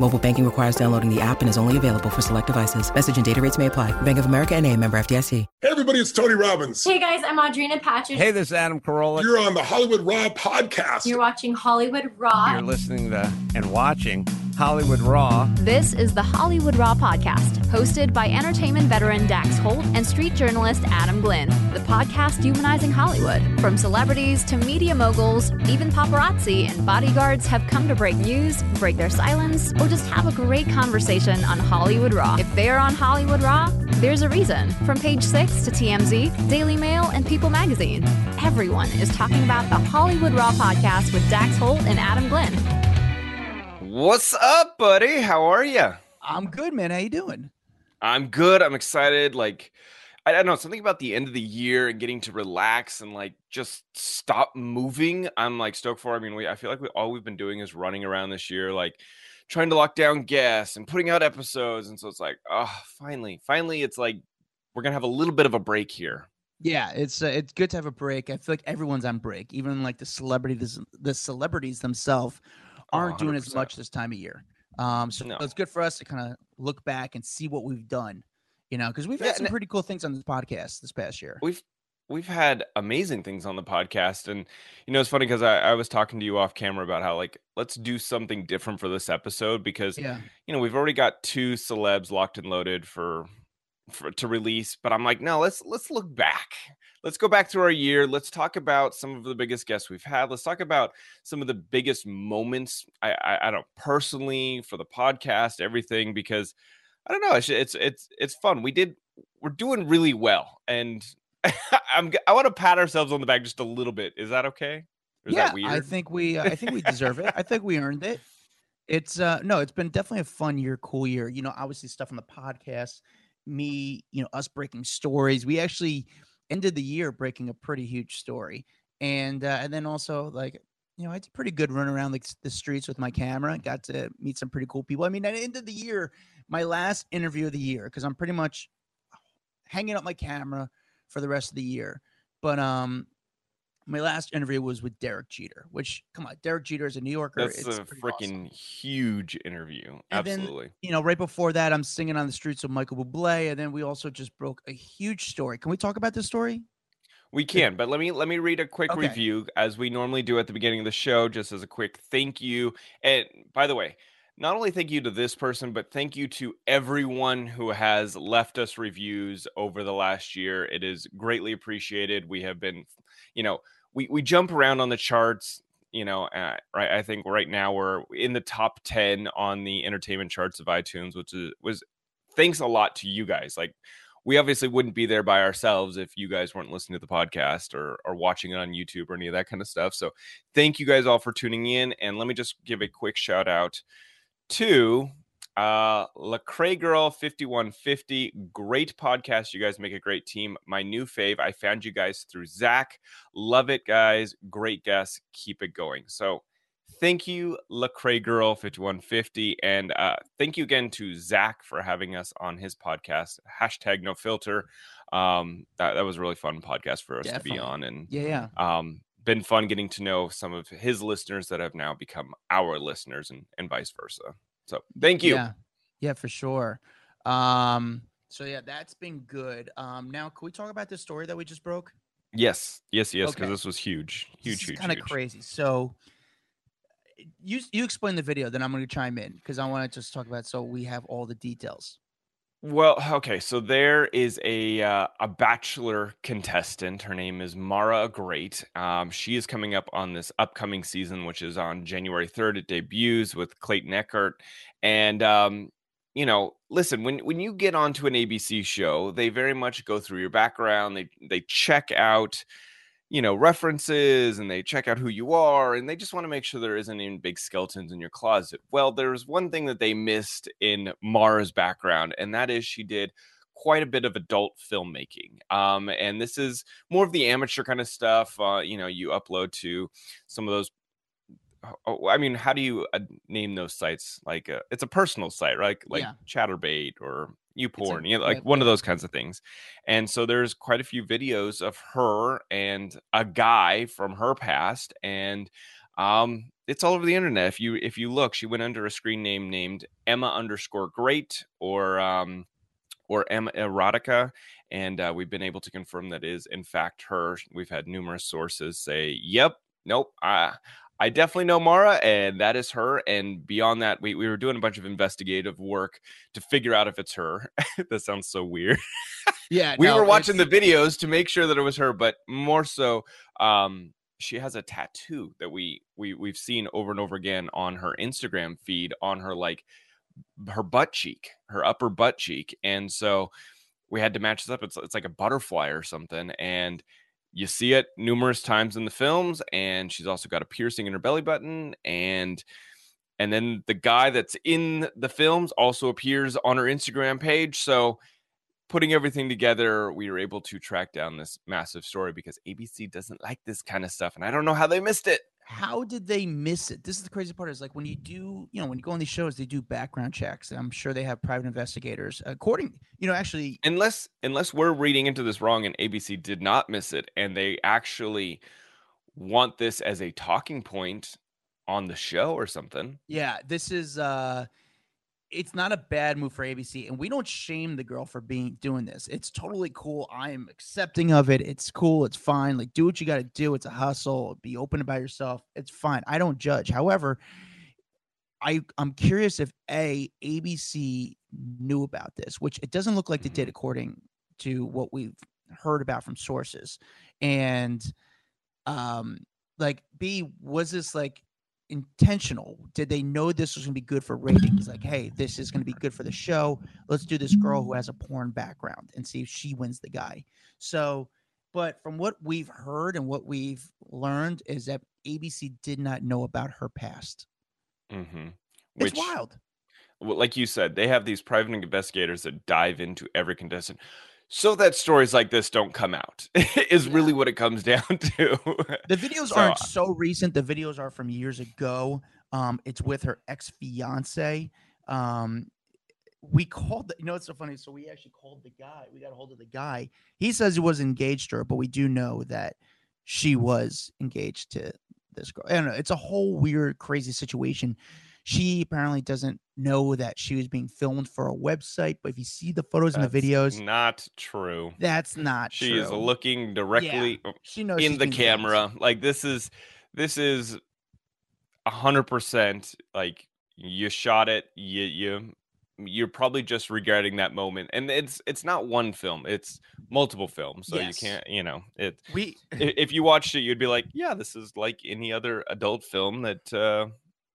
Mobile banking requires downloading the app and is only available for select devices. Message and data rates may apply. Bank of America and a member FDIC. Hey, everybody, it's Tony Robbins. Hey, guys, I'm Audrina Patridge. Hey, this is Adam Carolla. You're on the Hollywood Raw podcast. You're watching Hollywood Raw. You're listening to and watching Hollywood Raw. This is the Hollywood Raw podcast, hosted by entertainment veteran Dax Holt and street journalist Adam Glyn. The podcast humanizing Hollywood. From celebrities to media moguls, even paparazzi and bodyguards have come to break news, break their silence, or just have a great conversation on Hollywood Raw. If they're on Hollywood Raw, there's a reason. From page six to TMZ, Daily Mail, and People magazine, everyone is talking about the Hollywood Raw podcast with Dax Holt and Adam Glyn. What's up, buddy? How are you? I'm good, man. How you doing? I'm good. I'm excited. Like, I don't know, something about the end of the year and getting to relax and like just stop moving. I'm like stoked for. I mean, we I feel like we all we've been doing is running around this year, like trying to lock down guests and putting out episodes. And so it's like, oh, finally, finally, it's like we're gonna have a little bit of a break here. Yeah, it's uh, it's good to have a break. I feel like everyone's on break, even like the celebrities, the celebrities themselves aren't doing as much this time of year. Um, so No. it's good for us to kind of look back and see what we've done, you know, because we've Yeah, had some pretty cool things on this podcast this past year. We've we've had amazing things on the podcast and you know it's funny because I, I was talking to you off camera about how like let's do something different for this episode because Yeah, you know we've already got two celebs locked and loaded for for to release but i'm like no let's let's look back. Let's go back through our year. Let's talk about some of the biggest guests we've had. Let's talk about some of the biggest moments i i, I don't personally for the podcast everything because i don't know it's it's it's, it's fun. We did we're doing really well and i'm i want to pat ourselves on the back just a little bit is that okay is yeah. that weird I think we, uh, I think we deserve it. I think we earned it. It's uh no, it's been definitely a fun year, cool year. You know, obviously stuff on the podcast, me, you know, us breaking stories. We actually ended the year breaking a pretty huge story, and uh, and then also like you know, it's a pretty good run around like the streets with my camera. Got to meet some pretty cool people. I mean, at the end of the year, my last interview of the year, because I'm pretty much hanging up my camera for the rest of the year. But um, my last interview was with Derek Jeter, which come on, Derek Jeter is a New Yorker. that's it's a freaking awesome. huge interview And then- absolutely You know, right before that, I'm singing on the streets with Michael Bublé, and then we also just broke a huge story. Can we talk about this story? We can, but let me let me read a quick Okay. review as we normally do at the beginning of the show, just as a quick thank you. And by the way, not only thank you to this person, but thank you to everyone who has left us reviews over the last year. It is greatly appreciated. We have been, you know, we we jump around on the charts. You know, uh, right? I think right now we're in the top ten on the entertainment charts of iTunes, which is was thanks a lot to you guys. Like we obviously wouldn't be there by ourselves if you guys weren't listening to the podcast or or watching it on YouTube or any of that kind of stuff. So thank you guys all for tuning in. And let me just give a quick shout out to uh Lecrae Girl 5150. Great podcast. You guys make a great team. My new fave. I found you guys through Zach. Love it, guys. Great guests. Keep it going. So thank you, Lacrae Girl 5150. And uh thank you again to Zach for having us on his podcast. Hashtag no filter. Um that, that was a really fun podcast for us to be on. And Yeah, yeah. um been fun getting to know some of his listeners that have now become our listeners and, and vice versa. So thank you. Yeah, yeah, for sure. Um, so yeah, that's been good. Um, now can we talk about this story that we just broke? Yes, yes, yes, because Okay. this was huge, huge, huge, kind of crazy. So you you explain the video, then I'm going to chime in because I want to just talk about it so we have all the details. Well, okay, so there is a uh, a bachelor contestant. Her name is Mara Agrait. Um, she is coming up on this upcoming season, which is on January third. It debuts with Clayton Echard, and um, you know, listen when when you get onto an ABC show, they very much go through your background. They they check out you know references and they check out who you are and they just want to make sure there isn't any big skeletons in your closet well there's one thing that they missed in mara's background and that is she did quite a bit of adult filmmaking. Um, and this is more of the amateur kind of stuff. Uh, you know, you upload to some of those. Oh, I mean, how do you uh, name those sites? Like, uh, it's a personal site, right? Like Yeah. Chaturbate or YouPorn, you know, like one of those kinds of things. And so there's quite a few videos of her and a guy from her past, and um, it's all over the internet. If you if you look, she went under a screen name named Emma underscore Great or um, or Emma Erotica, and uh, we've been able to confirm that is in fact her. We've had numerous sources say, "Yep, nope, I I definitely know Mara, and that is her." And beyond that, we we were doing a bunch of investigative work to figure out if it's her. that sounds so weird Yeah, we no, were watching the videos to make sure that it was her but more so um she has a tattoo that we we we've seen over and over again on her instagram feed on her like her butt cheek her upper butt cheek and so we had to match this up it's, it's like a butterfly or something and you see it numerous times in the films and she's also got a piercing in her belly button and and then the guy that's in the films also appears on her instagram page so putting everything together, we were able to track down this massive story because ABC doesn't like this kind of stuff, and I don't know how they missed it. How did they miss it? This is the crazy part. Is like when you do, you know, when you go on these shows, they do background checks. I'm sure they have private investigators. According, you know, actually, Unless unless we're reading into this wrong and ABC did not miss it, and they actually want this as a talking point on the show or something. yeah, this is. uh it's not a bad move for ABC, and we don't shame the girl for being doing this. It's totally cool. I am accepting of it. It's cool. It's fine. Like, do what you got to do. It's a hustle. Be open about yourself. It's fine. I don't judge. However, I I'm curious if a ABC knew about this, which it doesn't look like they did, according to what we've heard about from sources, and um, like b was this like intentional? Did they know this was going to be good for ratings? Like, hey, this is going to be good for the show. Let's do this girl who has a porn background and see if she wins the guy. So, but from what we've heard and what we've learned is that ABC did not know about her past. Mm-hmm. Which, it's wild. well, like you said, they have these private investigators that dive into every contestant so that stories like this don't come out is really what it comes down to. The videos So, aren't uh, so recent. The videos are from years ago. Um, it's with her ex fiance. Um, we called, the, you know, it's so funny. So we actually called the guy. We got a hold of the guy. He says he was engaged to her, but we do know that she was engaged to this girl. I don't know. It's a whole weird, crazy situation. She apparently doesn't know that she was being filmed for a website, but if you see the photos and the videos, not true. that's not She true. is looking directly she knows in the being filmed. camera. Like this is this is a hundred percent like you shot it. You you you're probably just regretting that moment, and it's it's not one film; it's multiple films. So Yes. you can't, you know, it. We If you watched it, you'd be like, "Yeah, this is like any other adult film that uh,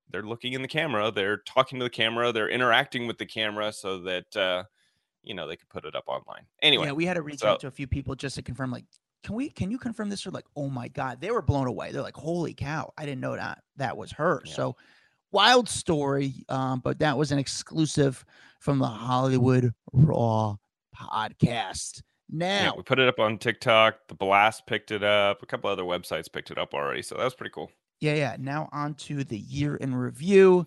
they're looking in the camera, they're talking to the camera, they're interacting with the camera, so that uh, you know they could put it up online." Anyway, yeah, we had to reach so- out to a few people just to confirm. Like, can we? Can you confirm this? Or like, oh my god, they were blown away. They're like, holy cow, I didn't know that that was her. Yeah. So wild story. Um, but that was an exclusive from the Hollywood Raw podcast. Yeah, Now, we put it up on TikTok. The Blast picked it up. A couple other websites picked it up already. So that was pretty cool. Yeah, yeah. Now on to the year in review.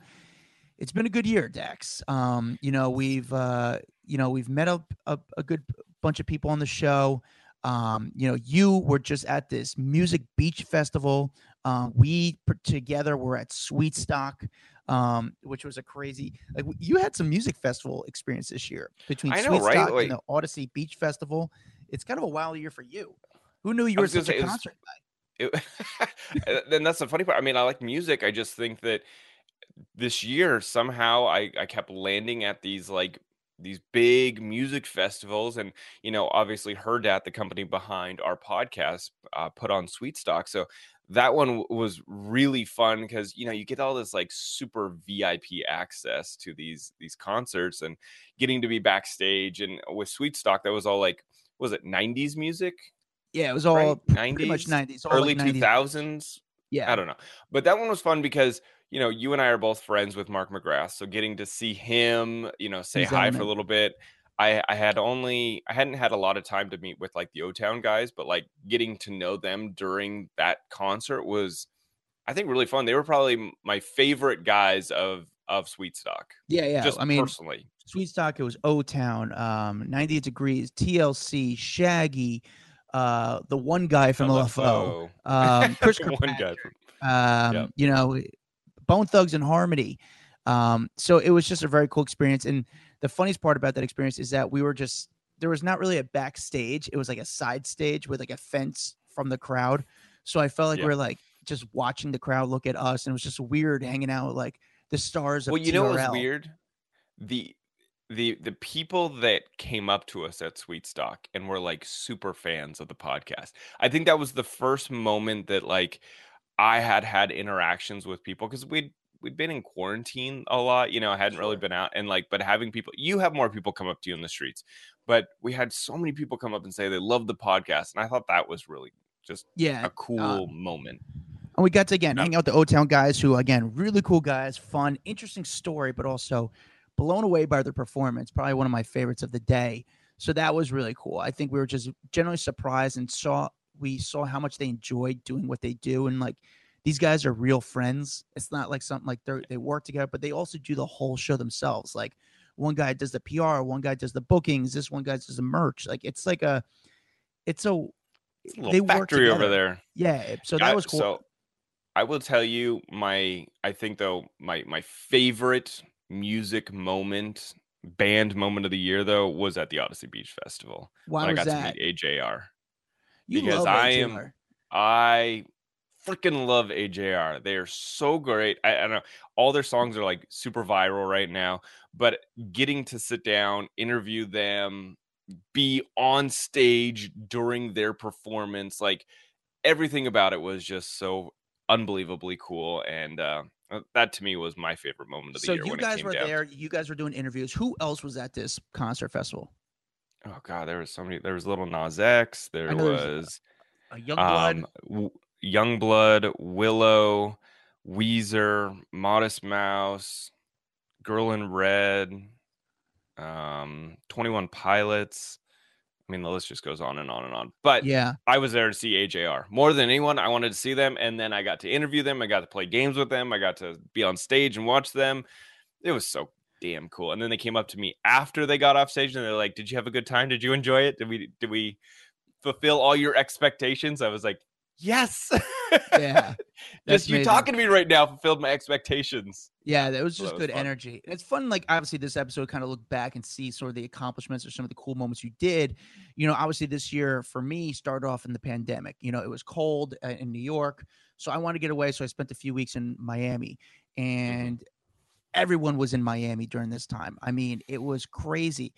It's been a good year, Dax. Um, you know, we've uh, you know, we've met up a, a good bunch of people on the show. Um, you know, you were just at this music beach festival. Um, we put together were at Sweet Stock, um, which was a crazy like you had some music festival experience this year between know, Sweet right? Stock Like- and the Audacy Beach Festival. It's kind of a wild year for you. Who knew you were such a say, was- concert guy? Then that's the funny part. I mean, I like music. I just think that this year somehow I, I kept landing at these like these big music festivals and you know obviously Hurrdat the company behind our podcast uh, put on sweet stock so that one w- was really fun because you know you get all this like super vip access to these these concerts and getting to be backstage and with sweet stock that was all like was it 90s music Yeah, it was all right? pretty much 90s, nineties, early like 90s. 2000s Yeah, I don't know. But that one was fun because, you know, you and I are both friends with Mark McGrath. So getting to see him, you know, say hi for a little bit. I I had only I hadn't had a lot of time to meet with like the O Town guys, but like getting to know them during that concert was, I think, really fun. They were probably my favorite guys of of Sweet Stock. Yeah, yeah. Just I mean, personally, Sweet Stock, it was O Town, um, 98 Degrees, TLC, Shaggy, uh, the one guy from LFO, um, Chris one guy. Um, Yep. you know, Bone Thugs and Harmony. Um, so it was just a very cool experience. And the funniest part about that experience is that we were just there was not really a backstage; it was like a side stage with like a fence from the crowd. So I felt like Yeah. we were like just watching the crowd look at us, and it was just weird hanging out with like the stars of well, you know what was weird? The the the people that came up to us at Sweet Stock and were like super fans of the podcast. I think that was the first moment that like I had had interactions with people because we'd we'd been in quarantine a lot. You know, I hadn't really been out and like, but having people, you have more people come up to you in the streets, but we had so many people come up and say they love the podcast, and I thought that was really just Yeah, a uh, cool moment. And we got to again Yeah. hang out with the O Town guys, who again really cool guys, fun, interesting story, but also blown away by their performance. Probably one of my favorites of the day. So that was really cool. I think we were just generally surprised and saw we saw how much they enjoyed doing what they do, and like these guys are real friends. It's not like something like they they work together, but they also do the whole show themselves. Like one guy does the PR, one guy does the bookings, this one guy does the merch. Like it's like a, it's a, It's a they work factory over there. Yeah, so that I- was cool. So I will tell you my I think though my my favorite music moment, band moment of the year though was at the Audacy Beach Festival. Why when was I got that? to meet AJR. You because I am- I freaking love AJR. They are so great. I, I don't know. All their songs are like super viral right now, but getting to sit down, interview them, be on stage during their performance, like everything about it was just so unbelievably cool. And uh, that to me was my favorite moment of the So year. you when it guys were down there. You guys were doing interviews. Who else was at this concert festival? Oh god, there was so many. There was Lil Nas X. There uh, was A young blood. um, w- Yungblud, Willow, Weezer, Modest Mouse, Girl in Red, um, Twenty One Pilots. I mean, the list just goes on and on and on. But yeah, I was there to see AJR more than anyone. I wanted to see them, and then I got to interview them. I got to play games with them. I got to be on stage and watch them. It was so damn cool. And then they came up to me after they got off stage, and they're like, "Did you have a good time? Did you enjoy it? Did we did we fulfill all your expectations?" I was like, "Yes." yeah, Just you amazing. talking to me right now fulfilled my expectations. yeah. That was So just that good fun. energy. And it's fun. Like obviously, this episode kind of look back and see sort of the accomplishments or some of the cool moments you did. You know, obviously this year for me started off in the pandemic. You know, it was cold uh, in New York, so I wanted to get away. So I spent a few weeks in Miami, and everyone was in Miami during this time. I mean, it was crazy.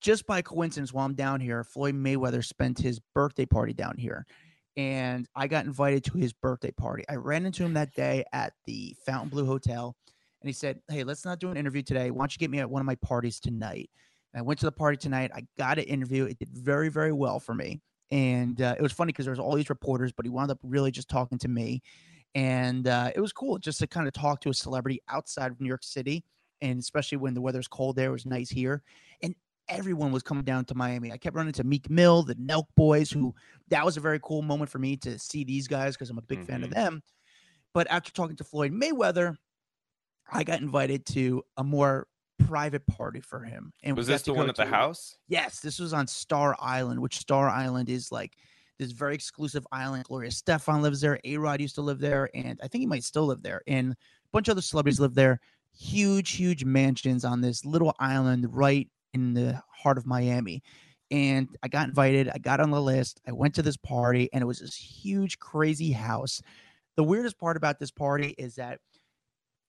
Just by coincidence, while I'm down here, Floyd Mayweather spent his birthday party down here. And I got invited to his birthday party. I ran into him that day at the Fontainebleau Hotel. And he said, Hey, let's not do an interview today. Why don't you get me at one of my parties tonight? And I went to the party tonight. I got an interview. It did very, very well for me. And uh, it was funny because there was all these reporters, but he wound up really just talking to me. And uh, it was cool just to kind of talk to a celebrity outside of New York City. And especially when the weather's cold there, it was nice here. And everyone was coming down to Miami. I kept running to Meek Mill, the Nelk Boys, who that was a very cool moment for me to see these guys because I'm a big fan of Mhm. them. But after talking to Floyd Mayweather, I got invited to a more private party for him. And Was this the one at the to- house? Yes, this was on Star Island, which Star Island is like this very exclusive island. Gloria Estefan lives there. A Rod used to live there, and I think he might still live there. And a bunch of other celebrities live there. Huge, huge mansions on this little island right in the heart of Miami. And I got invited. I got on the list. I went to this party, and it was this huge, crazy house. The weirdest part about this party is that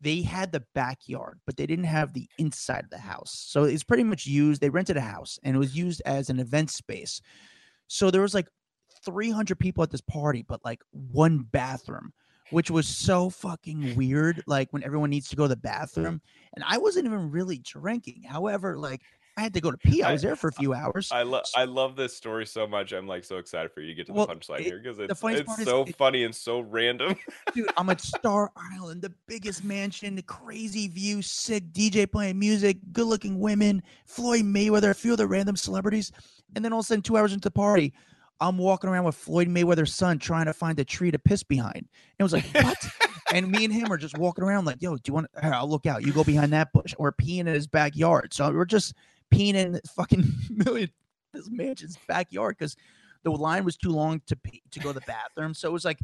they had the backyard, but they didn't have the inside of the house. So it's pretty much used. They rented a house and it was used as an event space. So there was like 300 people at this party, but like one bathroom, which was so fucking weird. Like when everyone needs to go to the bathroom, and I wasn't even really drinking. However, like I had to go to pee. I was there for a few hours. I love I love this story so much. I'm like so excited for you to get to Well, the punchline it- here because it's, it's is so it- funny and so random. Dude, I'm at Star Island, the biggest mansion, the crazy view, sick DJ playing music, good looking women, Floyd Mayweather, a few other random celebrities. And then all of a sudden, two hours into the party, I'm walking around with Floyd Mayweather's son trying to find a tree to piss behind. And it was like, what? and me and him are just walking around like, yo, do you want to? I'll look out. You go behind that bush. Or peeing in his backyard. So we're just peeing in fucking million this mansion's backyard because the line was too long to pee, to go to the bathroom. So it was like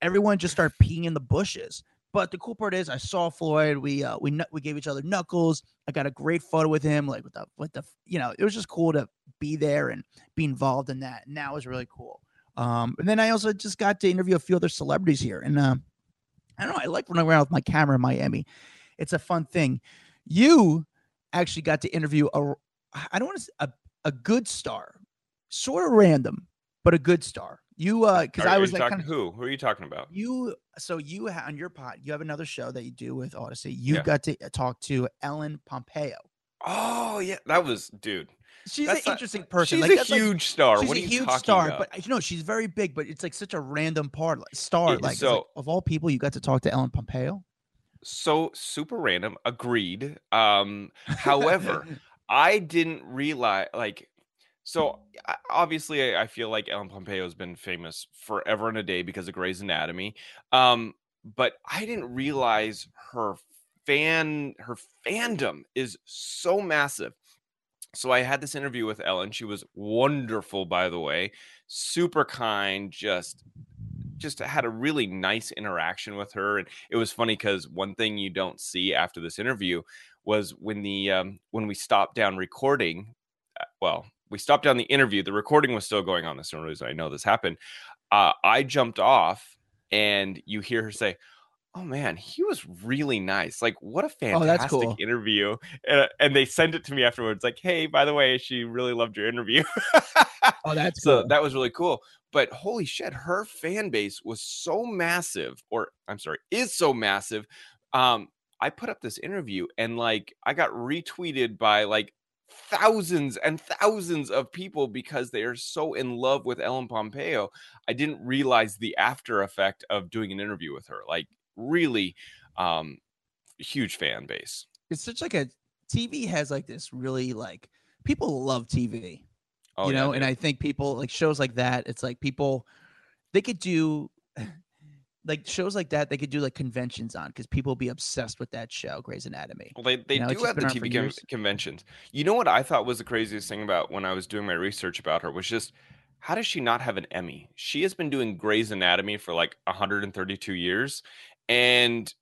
everyone just started peeing in the bushes. But the cool part is, I saw Floyd. We uh, we we gave each other knuckles. I got a great photo with him, like with the with the you know, it was just cool to be there and be involved in that. And that was really cool. Um, and then I also just got to interview a few other celebrities here, and um, I don't know. I like running around with my camera in Miami. It's a fun thing. You actually got to interview a I don't want to a a good star, sort of random, but a good star. You uh, because I was like talking kind of who? Who are you talking about? you so you ha- on your pod you have another show that you do with Audacy you Yeah. got to uh, talk to ellen pompeo Oh yeah, that was dude. she's That's an not- interesting person She's like, a that's like- huge star. she's what a you huge star about? but you know she's very big but it's like such a random part like, star It- like, it's like, so- of all people you got to talk to ellen pompeo so super random. Agreed. Um, however, I didn't realize like so obviously I, feel like Ellen Pompeo has been famous forever and a day because of Grey's Anatomy. Um, but I didn't realize her fan her fandom is so massive. So I had this interview with Ellen. She was wonderful, by the way, super kind, just just had a really nice interaction with her and it was funny because one thing you don't see after this interview was when the um, when we stopped down recording uh, well we stopped down the interview the recording was still going on that's the only reason i know this happened uh, i jumped off and you hear her say oh man he was really nice like what a Oh, fantastic cool. interview. And, and they sent it to me afterwards like hey by the way she really loved your interview. Oh that's so that was really cool but holy shit her fan base was so massive or i'm sorry is so massive um i put up this interview and like i got retweeted by like thousands and thousands of people because they are so in love with ellen pompeo. I didn't realize the after effect of doing an interview with her like really um huge fan base. It's such like a tv has like this really like people love tv oh you yeah, know and i think people like shows like that it's like people they could do like shows like that they could do like conventions on because people be obsessed with that show Grey's Anatomy. Well, they, they know, do have the been around for TV con- conventions. You know what I thought was the craziest thing about when I was doing my research about her was just how does she not have an Emmy? She has been doing Grey's Anatomy for like 132 years, and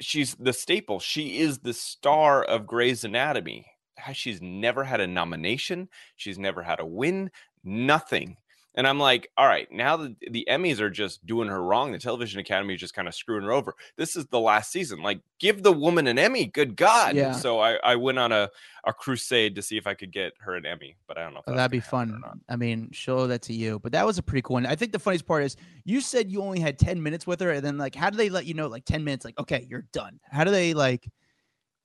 she's the staple. She is the star of Grey's Anatomy. How She's never had a nomination. She's never had a win. Nothing. And I'm like, all right, now the, the Emmys are just doing her wrong. The Television Academy is just kind of screwing her over. This is the last season. Like, give the woman an Emmy. Good God. Yeah. So I, I went on a, a crusade to see if I could get her an Emmy, but I don't know if Oh, that'd be fun. I mean, show that to you. But that was a pretty cool one. I think the funniest part is you said you only had 10 minutes with her, and then like how do they let you know like 10 minutes, like, okay, you're done? How do they like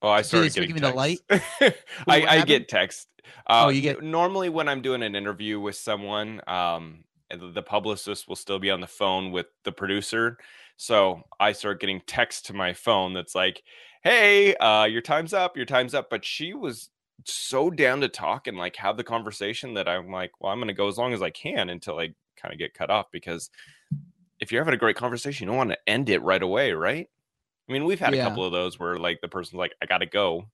Oh, I started getting the light? I, I get text. Oh, Uh, you get- normally when I'm doing an interview with someone, um, the- the publicist will still be on the phone with the producer. So I start getting text to my phone that's like, "Hey, uh, your time's up. Your time's up." But she was so down to talk and like have the conversation that I'm like, "Well, I'm going to go as long as I can until I kind of get cut off because if you're having a great conversation, you don't want to end it right away, right?" I mean, we've had Yeah. a couple of those where like the person's like, "I got to go."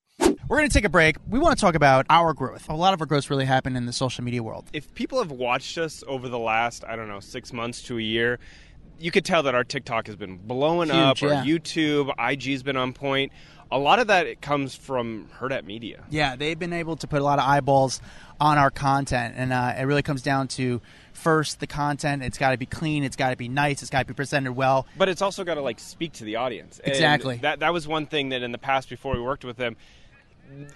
We're going to take a break. We want to talk about our growth. A lot of our growth really happened in the social media world. if people have watched us over the last, I don't know, six months to a year, you could tell that our TikTok has been blowing up, Huge, our. YouTube, IG's been on point. A lot of that it comes from Hurrdat Media. Yeah, they've been able to put a lot of eyeballs on our content, and uh, it really comes down to first the content. It's got to be clean. It's got to be nice. It's got to be presented well. But it's also got to like speak to the audience. And Exactly. That that was one thing that in the past before we worked with them,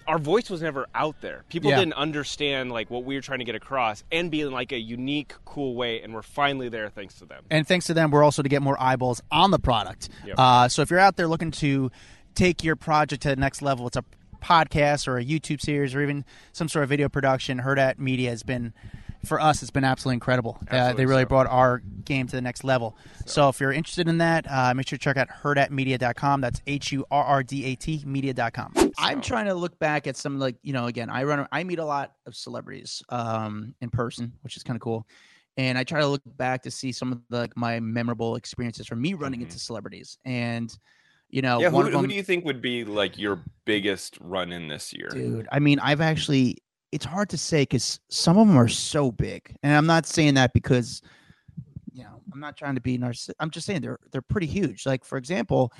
our voice was never out there. People Yeah. didn't understand like what we were trying to get across and be in like a unique, cool way. And we're finally there thanks to them. and thanks to them, we're also to get more eyeballs on the product. Yep. Uh, so if you're out there looking to take your project to the next level, it's a podcast or a YouTube series or even some sort of video production, Hurrdat Media has been for us. It's been absolutely incredible. uh, they really so. brought our game to the next level. So, if you're interested in that, uh, make sure to check out hurrdatmedia.com. That's H U R R D A T media.com. I'm trying to look back at some like you know again I run I meet a lot of celebrities um, in person, which is kind of cool. And I try to look back to see some of the, like my memorable experiences from me running Mhm. into celebrities. And you know, yeah, one who, of who do you think would be like your biggest run in this year? dude. I mean, I've actually. It's hard to say because some of them are so big, and I'm not saying that because, you know, I'm not trying to be narcissistic. I'm just saying they're they're pretty huge. Like for example,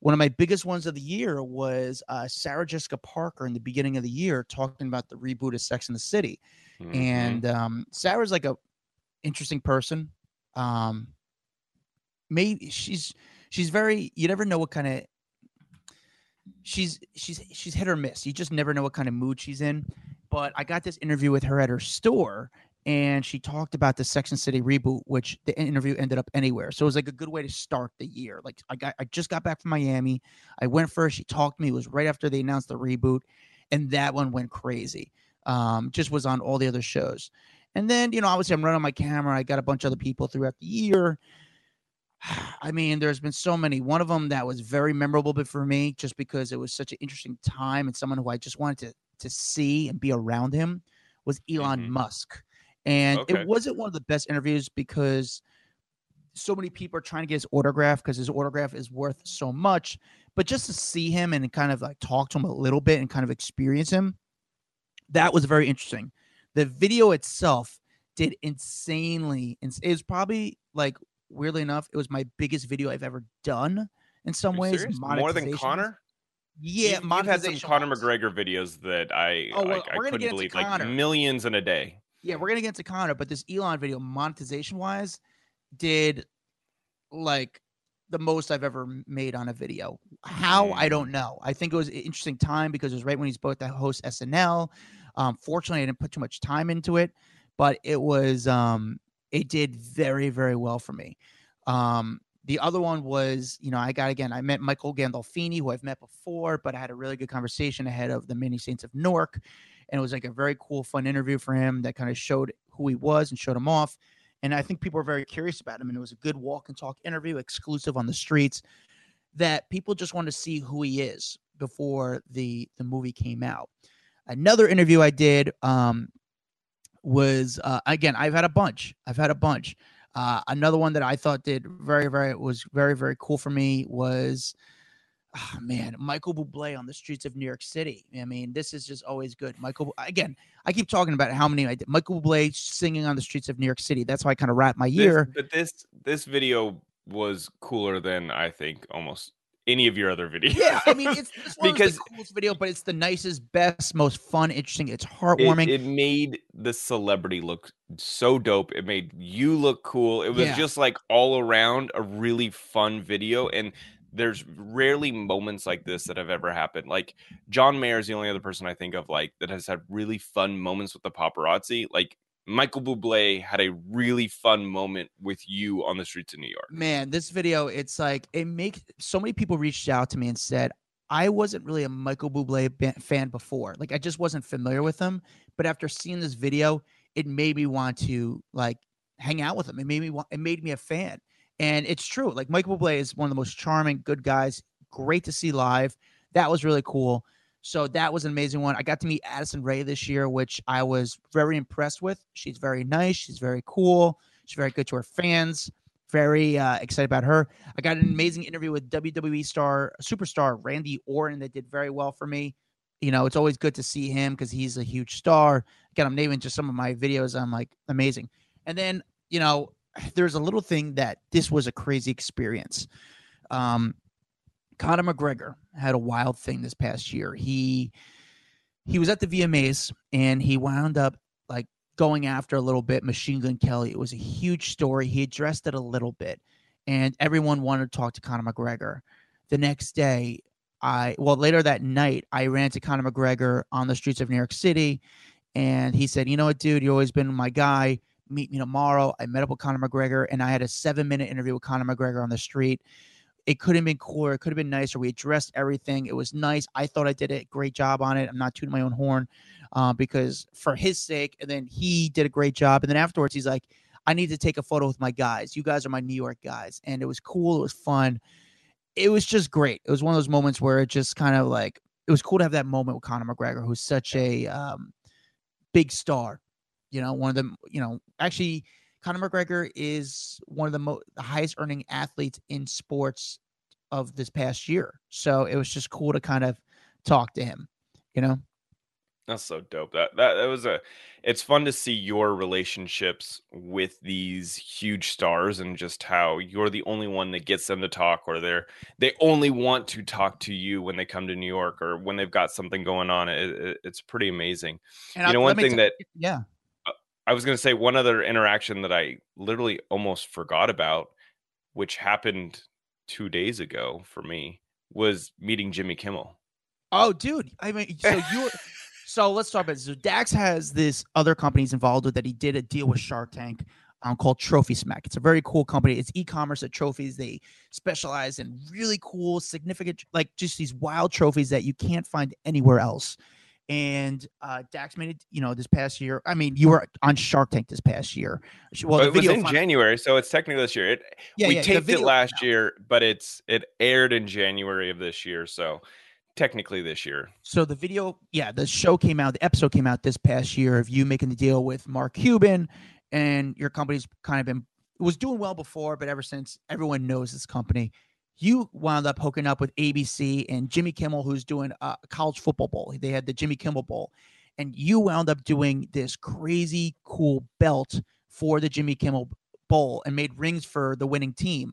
one of my biggest ones of the year was uh, Sarah Jessica Parker in the beginning of the year talking about the reboot of Sex in the City, Mhm. and um, Sarah's like a interesting person. Um, maybe she's she's very. You never know what kind of. She's she's she's hit or miss. You just never know what kind of mood she's in. But I got this interview with her at her store, and she talked about the Sex and City reboot, which the interview ended up anywhere. So it was like a good way to start the year. Like I got I just got back from Miami. I went first. She talked to me. It was right after they announced the reboot, and that one went crazy. Um, just was on all the other shows. And then, you know, obviously I'm running my camera. I got a bunch of other people throughout the year. I mean, there's been so many. One of them that was very memorable but for me, just because it was such an interesting time and someone who I just wanted to to see and be around him, was Elon Mhm. Musk. And Okay. it wasn't one of the best interviews because so many people are trying to get his autograph because his autograph is worth so much. But just to see him and kind of like talk to him a little bit and kind of experience him, that was very interesting. The video itself did insanely. It was probably like weirdly enough, it was my biggest video I've ever done. In some ways, more than. Conor. Yeah, You've- you've had some Conor. McGregor videos that I Oh, well, like, I gonna couldn't believe, like millions in a day. Yeah, we're gonna get to Conor, but this Elon video, monetization wise, did like the most I've ever made on a video. How I Mm. don't know. I think it was an interesting time because it was right when he's about to host SNL. Um, fortunately, I didn't put too much time into it, but it was um, it did very very well for me. Um, the other one was, you know, I got again, I met Michael Gandolfini, who I've met before, but I had a really good conversation ahead of the many Saints of Newark. And it was like a very cool, fun interview for him that kind of showed who he was and showed him off. And I think people were very curious about him. And it was a good walk and talk interview, exclusive on the streets, that people just wanted to see who he is before the the movie came out. Another interview I did um, was uh, again, I've had a bunch. I've had a bunch. Uh, another one that I thought did very, very was very, very cool for me was, ah, man, Michael Bublé on the streets of New York City. I mean, this is just always good. Michael, again, I keep talking about how many I did. Michael Bublé singing on the streets of New York City. That's how I kind of wrap my This- year. but this this video was cooler than I think almost any of your other videos. Yeah, I mean, it's this one Because- the coolest video, but it's the nicest, best, most fun, interesting. It's it, heartwarming. it made the celebrity look so dope. It made you look cool. It was Yeah. just like all around a really fun video. And there's rarely moments like this that have ever happened. Like John Mayer is the only other person I think of like that has had really fun moments with the paparazzi. Like Michael Bublé had a really fun moment with you on the streets of New York. man this video it's like it makes so many people reached out to me and said i wasn't really a michael bublé fan before. Like i just wasn't familiar with him but after seeing this video it made me want to like hang out with him. It made me want it made me a fan. And it's true like michael bublé is one of the most charming good guys. Great to see live. That was really cool so that was an amazing one i got to meet addison rae this year which i was very impressed with she's very nice she's very cool she's very good to her fans very uh, excited about her. I got an amazing interview with WWE star superstar Randy Orton that did very well for me. You know, it's always good to see him because he's a huge star. Again, I'm naming just some of my videos. I'm like amazing. And then, you know, there's a little thing that this was a crazy experience. Um, Conor McGregor had a wild thing this past year. He he was at the VMAs and he wound up like going after a little bit Machine Gun Kelly. It was a huge story. He addressed it a little bit, and everyone wanted to talk to Conor McGregor. The next day, I well later that night, I ran to Conor McGregor on the streets of New York City, and he said, "You know what, dude? You've always been my guy. Meet me tomorrow." I met up with Conor McGregor, and I had a seven minute interview with Conor McGregor on the street. It could have been cooler. It could have been nicer. We addressed everything. It was nice. I thought I did a great job on it. I'm not tooting my own horn uh, because for his sake, and then he did a great job. And then afterwards, he's like, I need to take a photo with my guys. You guys are my New York guys. And it was cool. It was fun. It was just great. It was one of those moments where it just kind of like, it was cool to have that moment with Conor McGregor, who's such a um, big star. You know, one of them, you know, actually, Conor McGregor is one of the, mo- the highest earning athletes in sports of this past year. So it was just cool to kind of talk to him, you know? That's so dope. That, that that was a it's fun to see your relationships with these huge stars and just how you're the only one that gets them to talk or they're they only want to talk to you when they come to New York or when they've got something going on. It, it, it's pretty amazing. And you I- know, one thing tell- that yeah. I was going to say one other interaction that I literally almost forgot about, which happened two days ago for me, was meeting Jimmy Kimmel. Oh, dude. I mean, so you're so let's talk about this. So Dax has this other company he's involved with that he did a deal with Shark Tank um, called Trophy Smack. It's a very cool company. It's e-commerce at trophies. They specialize in really cool, significant, like just these wild trophies that you can't find anywhere else. And uh, Dax made it, you know, this past year. I mean, you were on Shark Tank this past year. Well, the it was in fin- January, so it's technically this year. It, Yeah, we yeah, taped it last year, but it's it aired in January of this year, so technically this year. So the video, yeah, the show came out, the episode came out this past year of you making the deal with Mark Cuban, and your company's kind of been it was doing well before, but ever since everyone knows this company, you wound up hooking up with ABC and Jimmy Kimmel, who's doing a college football bowl. They had the Jimmy Kimmel Bowl, and you wound up doing this crazy cool belt for the Jimmy Kimmel Bowl and made rings for the winning team.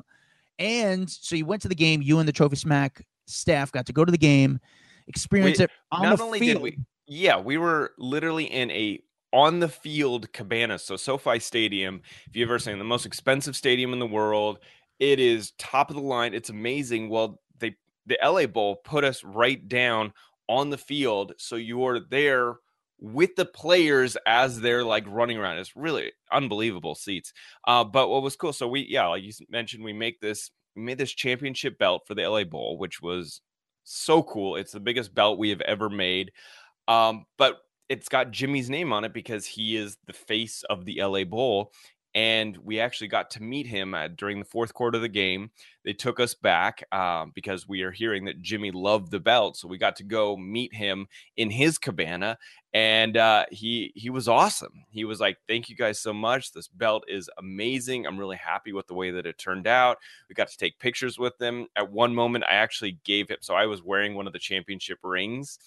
And so you went to the game. You and the Trophy Smack staff got to go to the game, experience We- it on Not the only field. did we, yeah, we were literally in a on the field cabana. So SoFi Stadium, if you've ever seen the most expensive stadium in the world, it is top of the line. It's amazing. Well, they the LA Bowl put us right down on the field, so you're there with the players as they're like running around. It's really unbelievable seats. Uh, but what was cool, so we yeah, like you mentioned, we make this we made this championship belt for the LA Bowl, which was so cool. It's the biggest belt we have ever made. Um, but it's got Jimmy's name on it because he is the face of the LA Bowl. And we actually got to meet him uh, during the fourth quarter of the game. They took us back um, because we are hearing that Jimmy loved the belt, so we got to go meet him in his cabana, and uh, he he was awesome. He was like, "Thank you guys so much. This belt is amazing. I'm really happy with the way that it turned out." We got to take pictures with him. At one moment, I actually gave him. So I was wearing one of the championship rings,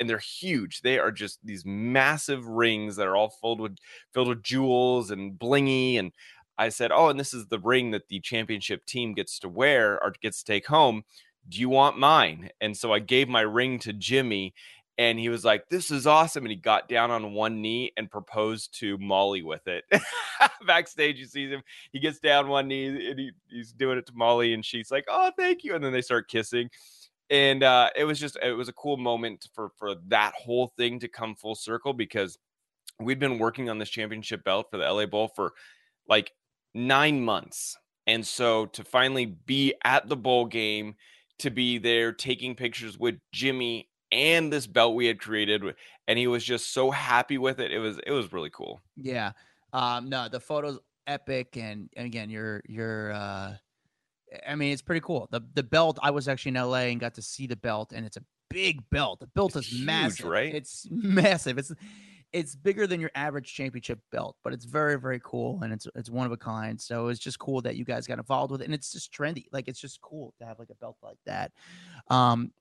and they're huge. They are just these massive rings that are all filled with filled with jewels and blingy. And I said, "Oh, and this is the ring that the championship team gets to wear or gets to take home. Do you want mine?" And so I gave my ring to Jimmy. And he was like, "This is awesome!" And he got down on one knee and proposed to Molly with it. Backstage, you see him. He gets down one knee and he, he's doing it to Molly, and she's like, "Oh, thank you!" And then they start kissing and uh, it was just it was a cool moment for for that whole thing to come full circle because we'd been working on this championship belt for the LA Bowl for like nine months, and so to finally be at the bowl game, to be there taking pictures with Jimmy and this belt we had created, and he was just so happy with it. It was it was really cool. Yeah. Um, no, the photos epic and, and again you're you're uh I mean it's pretty cool. The the belt I was actually in LA and got to see the belt and it's a big belt. The belt It's is huge, massive. right? It's massive. It's it's bigger than your average championship belt, but it's very very cool and it's it's one of a kind. So it's just cool that you guys got involved with it and it's just trendy. Like it's just cool to have like a belt like that. Um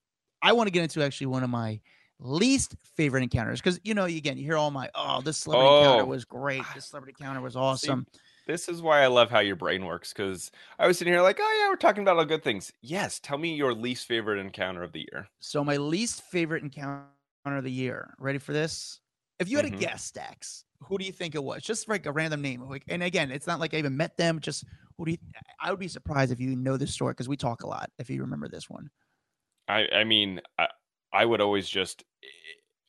I want to get into actually one of my least favorite encounters because you know again you hear all my oh this celebrity encounter Oh. was great this celebrity encounter was awesome This is why I love how your brain works because I was sitting here like, oh yeah, we're talking about all good things. Yes, tell me your least favorite encounter of the year. So my least favorite encounter of the year. Ready for this? If you had Mhm. a guess, Dax, who do you think it was? Just like a random name. Like, and again, it's not like I even met them. Just who do you? I would be surprised if you know this story because we talk a lot. If you remember this one, I I mean, I, I would always just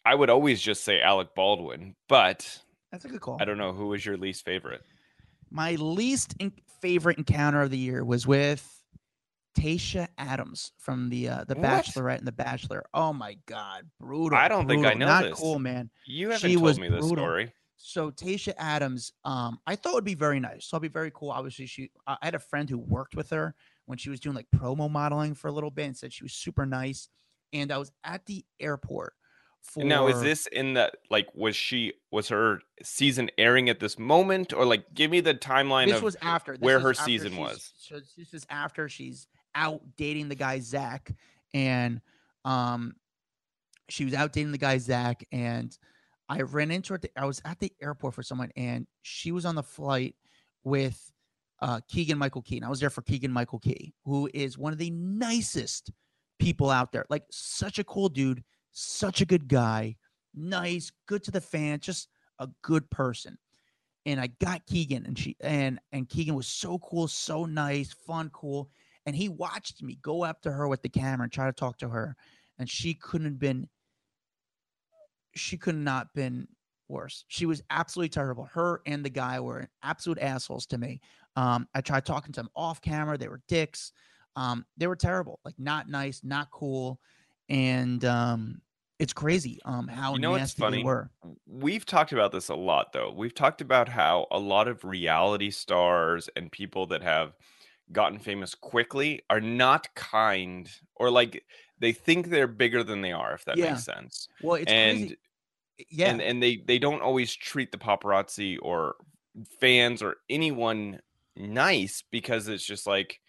I would always just say Alec Baldwin, but that's a good call. I don't know who was your least favorite. My least in- favorite encounter of the year was with Tayshia Adams from the uh, the What? Bachelorette and the Bachelor. Oh my God, brutal! I don't think I brutal, know Not this. cool, man. You haven't She told was me this brutal. story. So Tayshia Adams, um, I thought would be very nice. So it'll be very cool. Obviously, she I I had a friend who worked with her when she was doing like promo modeling for a little bit and said she was super nice. And I was at the airport for Now, is this in the like? Was she was her season airing at this moment, or like? Give me the timeline this of was after this where her after season was. So this is after she's out dating the guy Zach, and um, she was out dating the guy Zach, and I ran into her. At the, I was at the airport for someone, and she was on the flight with uh, Keegan Michael Key. And I was there for Keegan Michael Key, who is one of the nicest people out there. Like such a cool dude, such a good guy, nice, good to the fans, just a good person and I got Keegan and she and and Keegan was so cool, so nice, fun, cool. And he watched me go up to her with the camera and try to talk to her. And she couldn't have been she could not been worse. She was absolutely terrible. Her and the guy were absolute assholes to me. Um, I tried talking to them off camera. They were dicks. Um, they were terrible, like not nice, not cool. And um, it's crazy um how You know what's nasty funny? they were. We've talked about this a lot, though. We've talked about how a lot of reality stars and people that have gotten famous quickly are not kind, or like they think they're bigger than they are, if that Yeah. makes sense. Well, it's and crazy. Yeah. and and they they don't always treat the paparazzi or fans or anyone nice because it's just like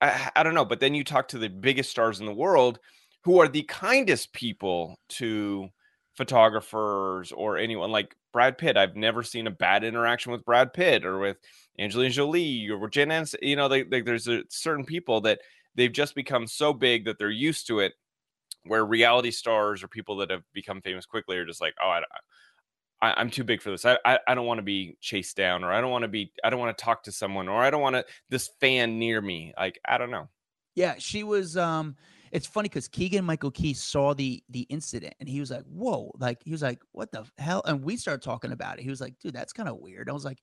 I, I don't know but then you talk to the biggest stars in the world who are the kindest people to photographers or anyone like Brad Pitt I've never seen a bad interaction with Brad Pitt or with Angelina Jolie or with Jen Aniston you know they, there's a, certain people that they've just become so big that they're used to it where reality stars or people that have become famous quickly are just like, oh, I, I, I'm too big for this. I, I, I don't want to be chased down, or I don't want to be, I don't want to talk to someone, or I don't want to this fan near me. Like, I don't know. Yeah, she was. Um, it's funny because Keegan Michael Key saw the the incident and he was like, "Whoa!" Like he was like, "What the hell?" And we started talking about it. He was like, "Dude, that's kind of weird." I was like,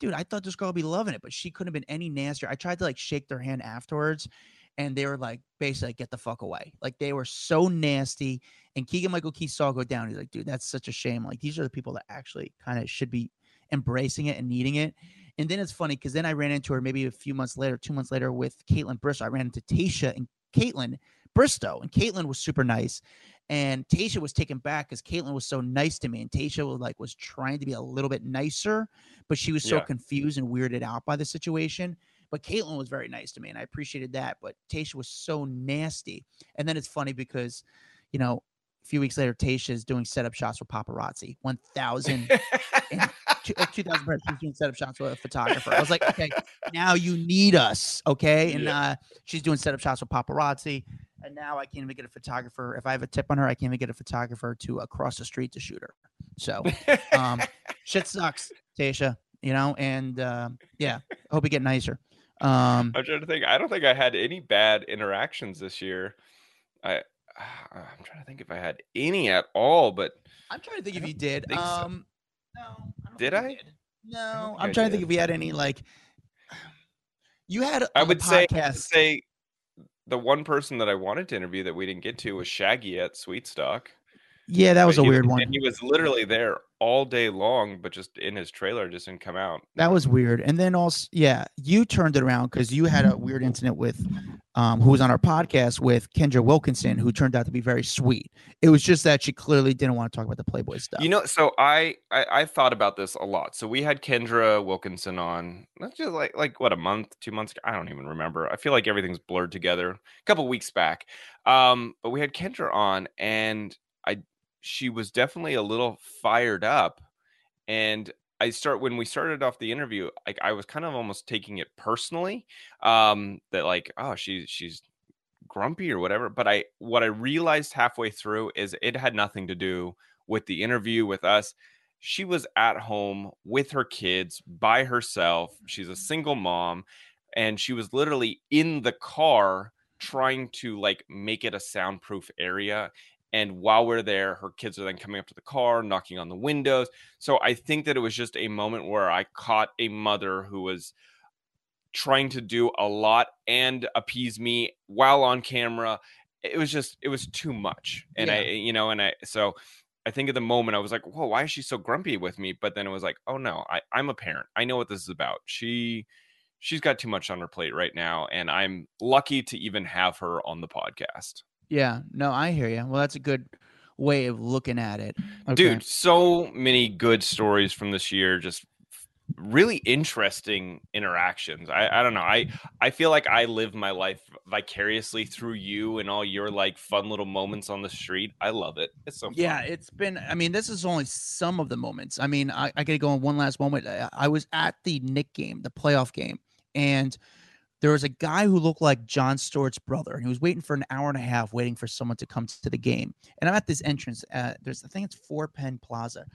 "Dude, I thought this girl would be loving it, but she couldn't have been any nastier." I tried to like shake their hand afterwards, and they were like, basically, like, "Get the fuck away!" Like they were so nasty. And Keegan Michael Key saw go down. He's like, "Dude, that's such a shame. Like these are the people that actually kind of should be embracing it and needing it." And then it's funny because then I ran into her maybe a few months later, two months later with Kaitlyn Bristowe. I ran into Tayshia and Kaitlyn Bristowe, and Kaitlyn was super nice. And Tayshia was taken back because Kaitlyn was so nice to me, and Tayshia was like was trying to be a little bit nicer, but she was so Yeah. confused and weirded out by the situation. But Kaitlyn was very nice to me, and I appreciated that. But Tayshia was so nasty. And then it's funny because, you know, a few weeks later, Tayshia is doing setup shots for paparazzi. One thousand two, uh, 2000 birds. She's doing setup shots with a photographer. I was like, okay, now you need us, okay? And uh, she's doing setup shots with paparazzi. And now I can't even get a photographer. If I have a tip on her, I can't even get a photographer to uh, cross the street to shoot her. So, um, shit sucks, Tayshia. You know, and uh, yeah, hope you get nicer. Um, I'm trying to think. I don't think I had any bad interactions this year. I, I'm trying to think if I had any at all, but I'm trying to think if you did. think so. No, I Did I? you No, think I'm I trying to think if we had any like. You had. I would say podcast- say the one person that I wanted to interview that we didn't get to was Shaggy at Sweetstock. Yeah, that was But a he- weird one. And he was literally there all day long, but just in his trailer, just didn't come out. That was weird. And then also, yeah, you turned it around because you had a weird incident with, um, who was on our podcast with Kendra Wilkinson, who turned out to be very sweet. It was just that she clearly didn't want to talk about the Playboy stuff. You know, so I, I I thought about this a lot. So we had Kendra Wilkinson on. That's just like like what a month, two months. ago? I don't even remember. I feel like everything's blurred together. A couple weeks back, um, but we had Kendra on, and I she was definitely a little fired up, and I start when we started off the interview, like I was kind of almost taking it personally, um, that like oh she's she's grumpy or whatever. But I what I realized halfway through is it had nothing to do with the interview with us. She was at home with her kids by herself. She's a single mom and she was literally in the car trying to like make it a soundproof area and while we're there her kids are then coming up to the car knocking on the windows so i think that it was just a moment where i caught a mother who was trying to do a lot and appease me while on camera. It was just it was too much. And I you know, and I so I think at the moment I was like, whoa, why is she so grumpy with me? But then it was like, oh no, I, I'm a parent. I know what this is about. She she's got too much on her plate right now, and I'm lucky to even have her on the podcast. Yeah, no, I hear you. Well, that's a good way of looking at it. Okay. Dude, so many good stories from this year, just really interesting interactions. I, I don't know. I I feel like I live my life vicariously through you and all your like fun little moments on the street. I love it. It's so Yeah, fun. it's been. I mean, this is only some of the moments. I mean, I, I got to go on one last moment. I, I was at the Knicks game, the playoff game, and there was a guy who looked like Jon Stewart's brother, and he was waiting for an hour and a half, waiting for someone to come to the game. And I'm at this entrance. Uh, there's, I think it's Four Penn Plaza,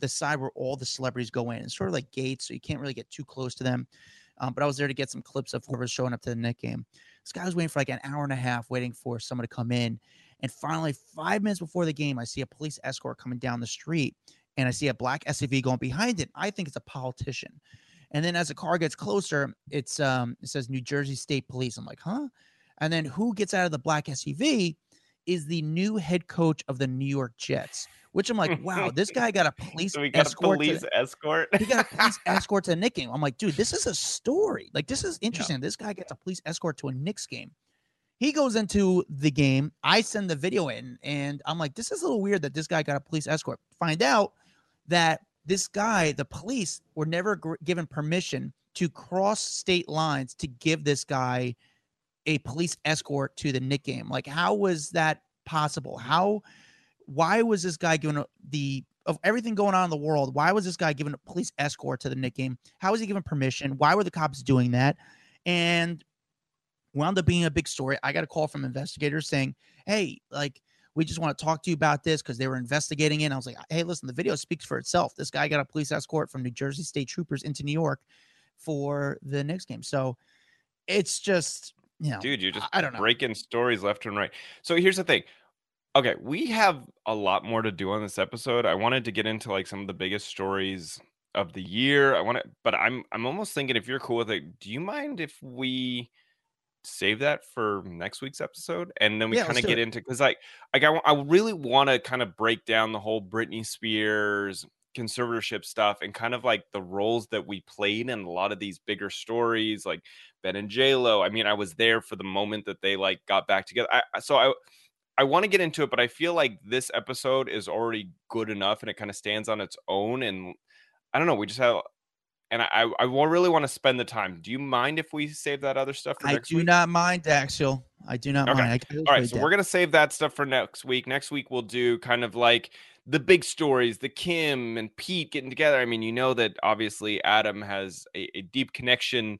the side where all the celebrities go in. It's sort of like gates, so you can't really get too close to them. Um, but I was there to get some clips of whoever's showing up to the Knicks game. This guy was waiting for like an hour and a half, waiting for someone to come in. And finally, five minutes before the game, I see a police escort coming down the street and I see a black SUV going behind it. I think it's a politician. And then as the car gets closer, it's um it says New Jersey State Police. I'm like, huh? And then who gets out of the black SUV is the new head coach of the New York Jets, which I'm like, wow, this guy got a police So got a escort. to- police escort. he got a police escort to a Knicks game. I'm like, dude, this is a story. Like, this is interesting. This guy gets a police escort to a Knicks game. He goes into the game. I send the video in, and I'm like, this is a little weird that this guy got a police escort. Find out that this guy, the police, were never gr- given permission to cross state lines to give this guy a police escort to the Knicks game. Like, how was that possible? How, why was this guy given the of everything going on in the world? Why was this guy given a police escort to the Knicks game? How was he given permission? Why were the cops doing that? And wound up being a big story. I got a call from investigators saying, "Hey, like." We just want to talk to you about this because they were investigating it. And I was like, hey, listen, the video speaks for itself. This guy got a police escort from New Jersey State Troopers into New York for the next game. So it's just, you know, Dude, you're just I don't know. breaking stories left and right. So here's the thing. Okay, we have a lot more to do on this episode. I wanted to get into like some of the biggest stories of the year. I want to, but I'm I'm almost thinking if you're cool with it, do you mind if we save that for next week's episode and then we Yeah, kind of get it. into because like like I, I really want to kind of break down the whole Britney Spears conservatorship stuff and kind of like the roles that we played in a lot of these bigger stories like Ben and J Lo. I mean, I was there for the moment that they like got back together. I- so I I want to get into it, but I feel like this episode is already good enough and it kind of stands on its own. And I don't know, we just have, and I I, really want to spend the time. Do you mind if we save that other stuff for I do week? not mind, Daxiel. I do not Okay. mind. All right, so that. we're gonna save that stuff for next week. Next week we'll do kind of like the big stories, the Kim and Pete getting together. I mean, you know that obviously Adam has a, a deep connection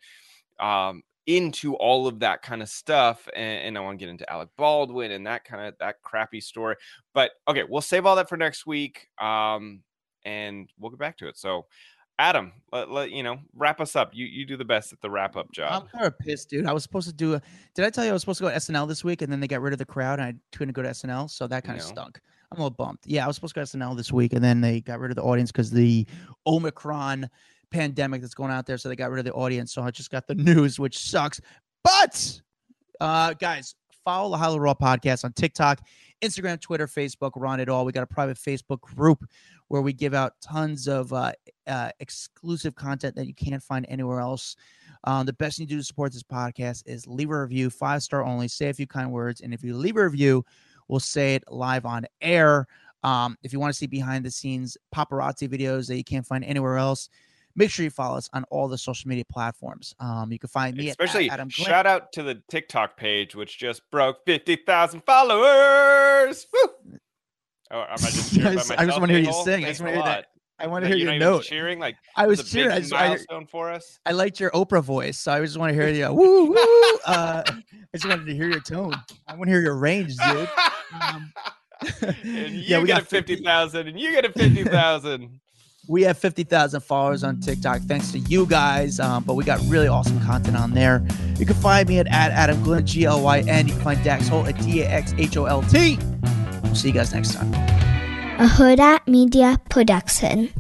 um, into all of that kind of stuff, and, and I want to get into Alec Baldwin and that kind of that crappy story. But okay, we'll save all that for next week, um, and we'll get back to it. So. Adam, let, let you know, wrap us up. You you do the best at the wrap up job. I'm kind of pissed, dude. I was supposed to do a. Did I tell you I was supposed to go to SNL this week, and then they got rid of the crowd, and I couldn't go to SNL, so that kind of No. stunk. I'm a little bummed. Yeah, I was supposed to go to SNL this week, and then they got rid of the audience because the Omicron pandemic that's going out there, so they got rid of the audience. So I just got the news, which sucks. But uh, guys, follow the Hollywood Raw podcast on TikTok, Instagram, Twitter, Facebook. We're on it all. We got a private Facebook group where we give out tons of uh, uh, exclusive content that you can't find anywhere else. Um, the best thing to do to support this podcast is leave a review, five star only, say a few kind words. And if you leave a review, we'll say it live on air. Um, if you want to see behind the scenes paparazzi videos that you can't find anywhere else, make sure you follow us on all the social media platforms. Um, you can find me at- Especially at shout out to the TikTok page, which just broke 50,000 followers. Woo! Oh, am I just cheering I just- just wanna hear you sing. I just wanna hear that. I want to hear your note. cheering like I was cheering. I just, I, for us. I liked your Oprah voice, so I just want to hear you. Woo woo. Uh, I just wanted to hear your tone. I want to hear your range, dude. Um, and you yeah, we get got a 50,000 and you get a 50,000. We have 50,000 followers on TikTok thanks to you guys, um, but we got really awesome content on there. You can find me at, at Adam Glyn, G L Y N. You can find Dax Holt at D A X H O L T. We'll see you guys next time. a Hurrdat Media Production.